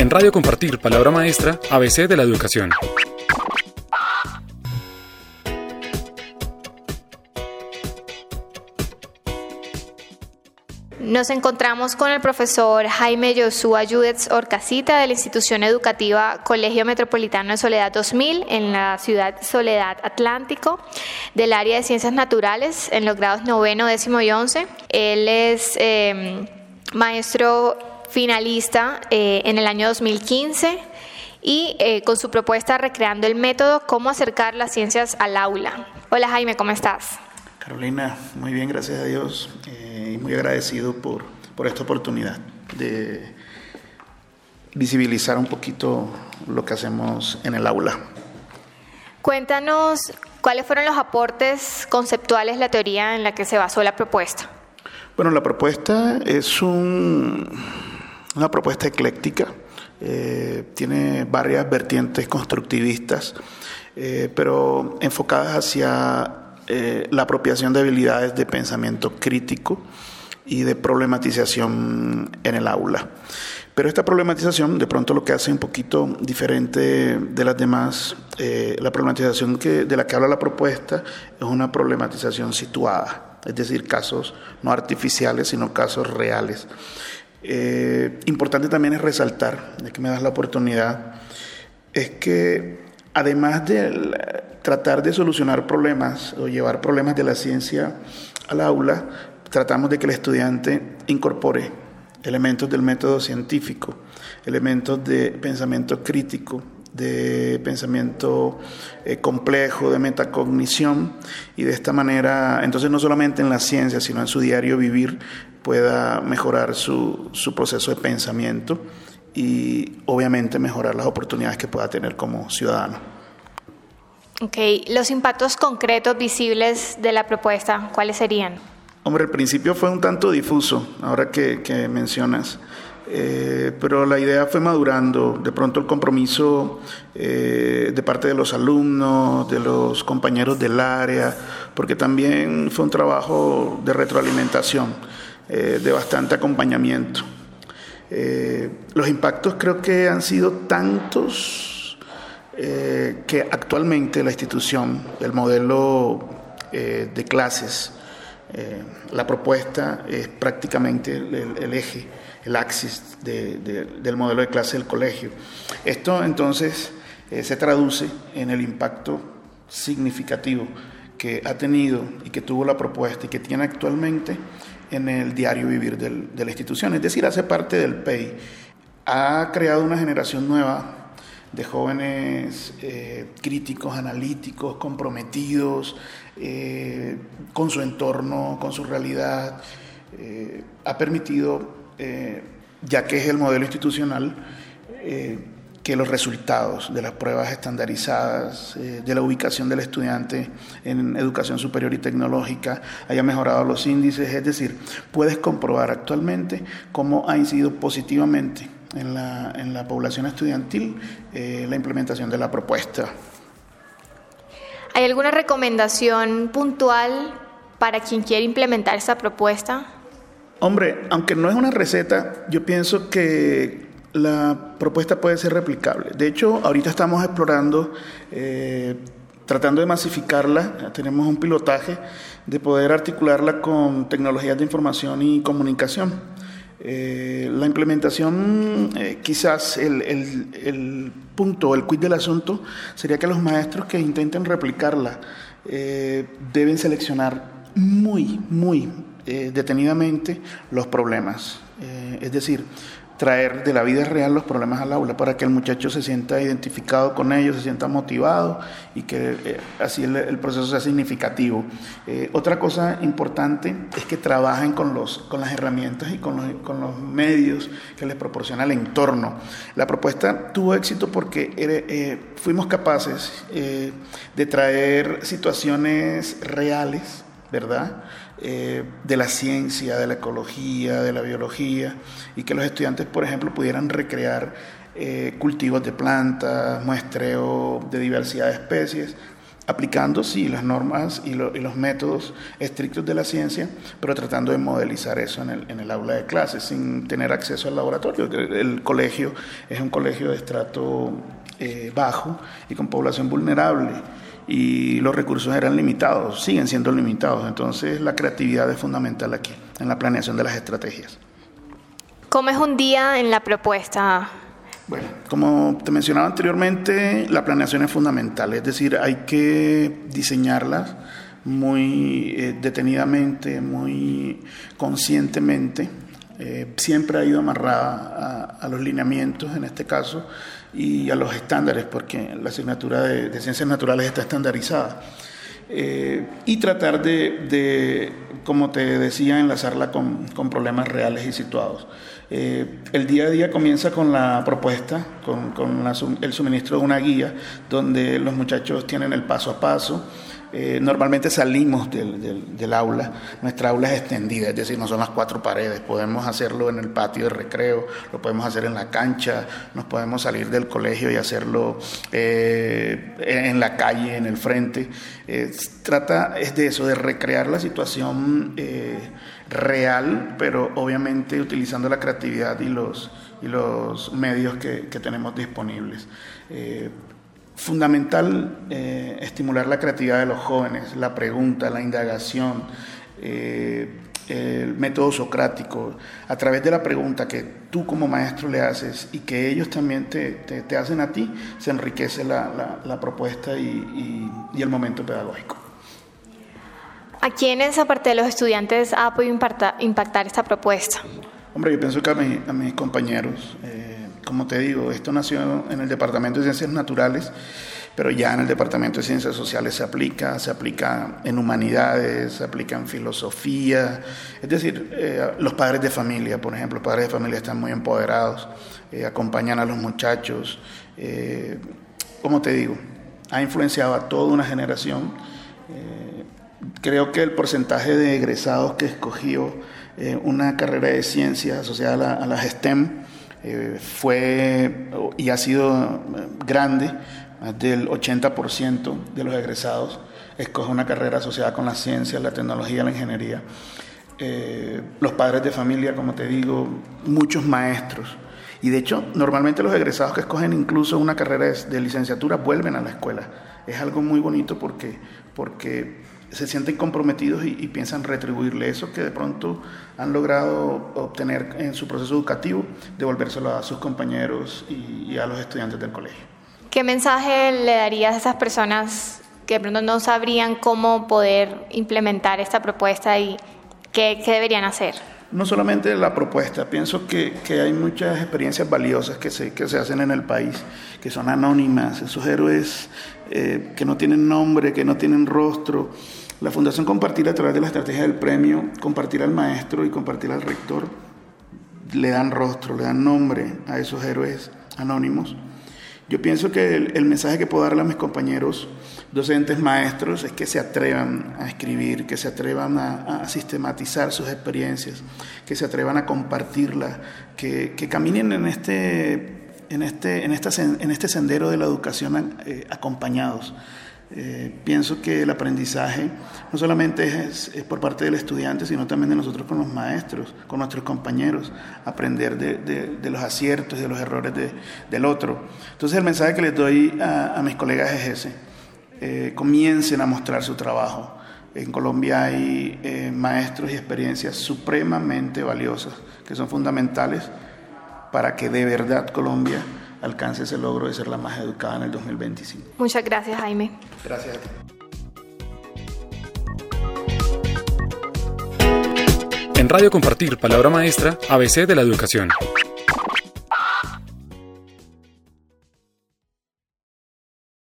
En Radio Compartir, Palabra Maestra, ABC de la Educación. Nos encontramos con el profesor Jaime Josué Judets Orcasita de la institución educativa Colegio Metropolitano de Soledad 2000 en la ciudad Soledad Atlántico del área de Ciencias Naturales en los grados noveno, décimo y once. Él es eh, maestro finalista eh, en el año 2015 y eh, con su propuesta Recreando el Método, cómo acercar las ciencias al aula. Hola Jaime, ¿cómo estás? Carolina, muy bien, gracias a Dios eh, y muy agradecido por, por esta oportunidad de visibilizar un poquito lo que hacemos en el aula. Cuéntanos cuáles fueron los aportes conceptuales, la teoría en la que se basó la propuesta. Bueno, la propuesta es un, una propuesta ecléctica, eh, tiene varias vertientes constructivistas, eh, pero enfocadas hacia eh, la apropiación de habilidades de pensamiento crítico y de problematización en el aula. Pero esta problematización, de pronto lo que hace un poquito diferente de las demás, la problematización que, de la que habla la propuesta es una problematización situada, es decir, casos no artificiales, sino casos reales. Eh, importante también es resaltar, de que me das la oportunidad, es que además de tratar de solucionar problemas o llevar problemas de la ciencia al aula, tratamos de que el estudiante incorpore elementos del método científico, elementos de pensamiento crítico, de pensamiento eh, complejo, de metacognición, y de esta manera, entonces no solamente en la ciencia, sino en su diario vivir, pueda mejorar su, su proceso de pensamiento y obviamente mejorar las oportunidades que pueda tener como ciudadano. Ok, los impactos concretos visibles de la propuesta, ¿cuáles serían? Hombre, el principio fue un tanto difuso, ahora que, que mencionas. Eh, pero la idea fue madurando, de pronto el compromiso eh, de parte de los alumnos, de los compañeros del área, porque también fue un trabajo de retroalimentación, eh, de bastante acompañamiento. los impactos creo que han sido tantos que actualmente la institución, el modelo de clases, la propuesta es prácticamente el eje el axis del modelo de clase del colegio. Esto entonces eh, se traduce en el impacto significativo que ha tenido y que tuvo la propuesta y que tiene actualmente en el diario vivir de la institución, es decir, hace parte del PEI. Ha creado una generación nueva de jóvenes eh, críticos, analíticos, comprometidos eh, con su entorno, con su realidad. ha permitido eh, ya que es el modelo institucional, eh, que los resultados de las pruebas estandarizadas, eh, de la ubicación del estudiante en educación superior y tecnológica, haya mejorado los índices, es decir, puedes comprobar actualmente cómo ha incidido positivamente en la, en la población estudiantil la implementación de la propuesta. ¿Hay alguna recomendación puntual para quien quiere implementar esa propuesta? Hombre, aunque no es una receta, yo pienso que la propuesta puede ser replicable. De hecho, ahorita estamos explorando, eh, tratando de masificarla, tenemos un pilotaje de poder articularla con tecnologías de información y comunicación. Eh, la implementación, eh, quizás el, el, el, punto, el quid del asunto, sería que los maestros que intenten replicarla deben seleccionar muy, muy eh, detenidamente los problemas. Eh, es decir, traer de la vida real los problemas al aula para que el muchacho se sienta identificado con ellos, se sienta motivado y que eh, así el, proceso sea significativo. otra cosa importante es que trabajen con, los, con las herramientas y con los, con los medios que les proporciona el entorno. La propuesta tuvo éxito porque fuimos capaces de traer situaciones reales, ¿verdad? Eh, de la ciencia, de la ecología, de la biología, y que los estudiantes, por ejemplo, pudieran recrear eh, cultivos de plantas, muestreo de diversidad de especies, aplicando, sí, las normas y, los métodos estrictos de la ciencia, pero tratando de modelizar eso en el, en el aula de clases, sin tener acceso al laboratorio. El, colegio es un colegio de estrato eh, bajo y con población vulnerable y los recursos eran limitados, siguen siendo limitados. Entonces la creatividad es fundamental aquí, en la planeación de las estrategias. ¿Cómo es un día en la propuesta? Bueno, como te mencionaba anteriormente, la planeación es fundamental, es decir, hay que diseñarlas muy eh, detenidamente, muy conscientemente. Eh, siempre ha ido amarrada a, los lineamientos, en este caso, y a los estándares, porque la asignatura de, ciencias naturales está estandarizada. Eh, y tratar de, como te decía, enlazarla con, con problemas reales y situados. Eh, el día a día comienza con la propuesta, con, el suministro de una guía, donde los muchachos tienen el paso a paso. Eh, normalmente salimos del, aula, nuestra aula es extendida, es decir, no son las cuatro paredes, podemos hacerlo en el patio de recreo, lo podemos hacer en la cancha, nos podemos salir del colegio y hacerlo eh, en la calle, en el frente. trata es de eso, de recrear la situación real, pero obviamente utilizando la creatividad y los, y los medios que, tenemos disponibles. Eh, fundamental eh, estimular la creatividad de los jóvenes, la pregunta, la indagación, eh, el método socrático, a través de la pregunta que tú como maestro le haces y que ellos también te, hacen a ti, se enriquece la, propuesta y el momento pedagógico. ¿A quiénes, aparte de los estudiantes, ha podido impactar, esta propuesta? Hombre, yo pienso que a, mis compañeros, eh, como te digo, esto nació en el Departamento de Ciencias Naturales, pero ya en el Departamento de Ciencias Sociales se aplica, se aplica en humanidades, se aplica en filosofía, es decir, eh, los padres de familia, por ejemplo, los padres de familia están muy empoderados, eh, acompañan a los muchachos, como te digo, ha influenciado a toda una generación. Creo que el porcentaje de egresados que escogió eh, una carrera de ciencias asociada a, las STEM eh, fue y ha sido eh, grande, más del 80% de los egresados escoge una carrera asociada con las ciencias, la tecnología, la ingeniería. los padres de familia, como te digo, muchos maestros. Y de hecho, normalmente los egresados que escogen incluso una carrera de licenciatura vuelven a la escuela. Es algo muy bonito porque, porque se sienten comprometidos y, piensan retribuirle eso que de pronto han logrado obtener en su proceso educativo, devolvérselo a sus compañeros y, a los estudiantes del colegio. ¿Qué mensaje le darías a esas personas que de pronto no sabrían cómo poder implementar esta propuesta y qué, deberían hacer? No solamente la propuesta, pienso que, hay muchas experiencias valiosas que se, que se hacen en el país, que son anónimas, esos héroes eh, que no tienen nombre, que no tienen rostro, la Fundación Compartir a través de la estrategia del premio, compartir al maestro y compartir al rector, le dan rostro, le dan nombre a esos héroes anónimos. Yo pienso que el, mensaje que puedo darle a mis compañeros docentes, maestros, es que se atrevan a escribir, que se atrevan a, sistematizar sus experiencias, que se atrevan a compartirlas, que, caminen en este, en, este, en, este sendero de la educación eh, acompañados. Eh, pienso que el aprendizaje no solamente es, por parte del estudiante, sino también de nosotros con los maestros, con nuestros compañeros, aprender de, los aciertos y de los errores del otro. Entonces el mensaje que les doy a, mis colegas es ese, eh, comiencen a mostrar su trabajo. En Colombia hay eh, maestros y experiencias supremamente valiosas que son fundamentales para que de verdad Colombia alcance ese logro de ser la más educada en el 2025. Muchas gracias, Jaime. Gracias a ti. En Radio Compartir, palabra maestra, ABC de la educación.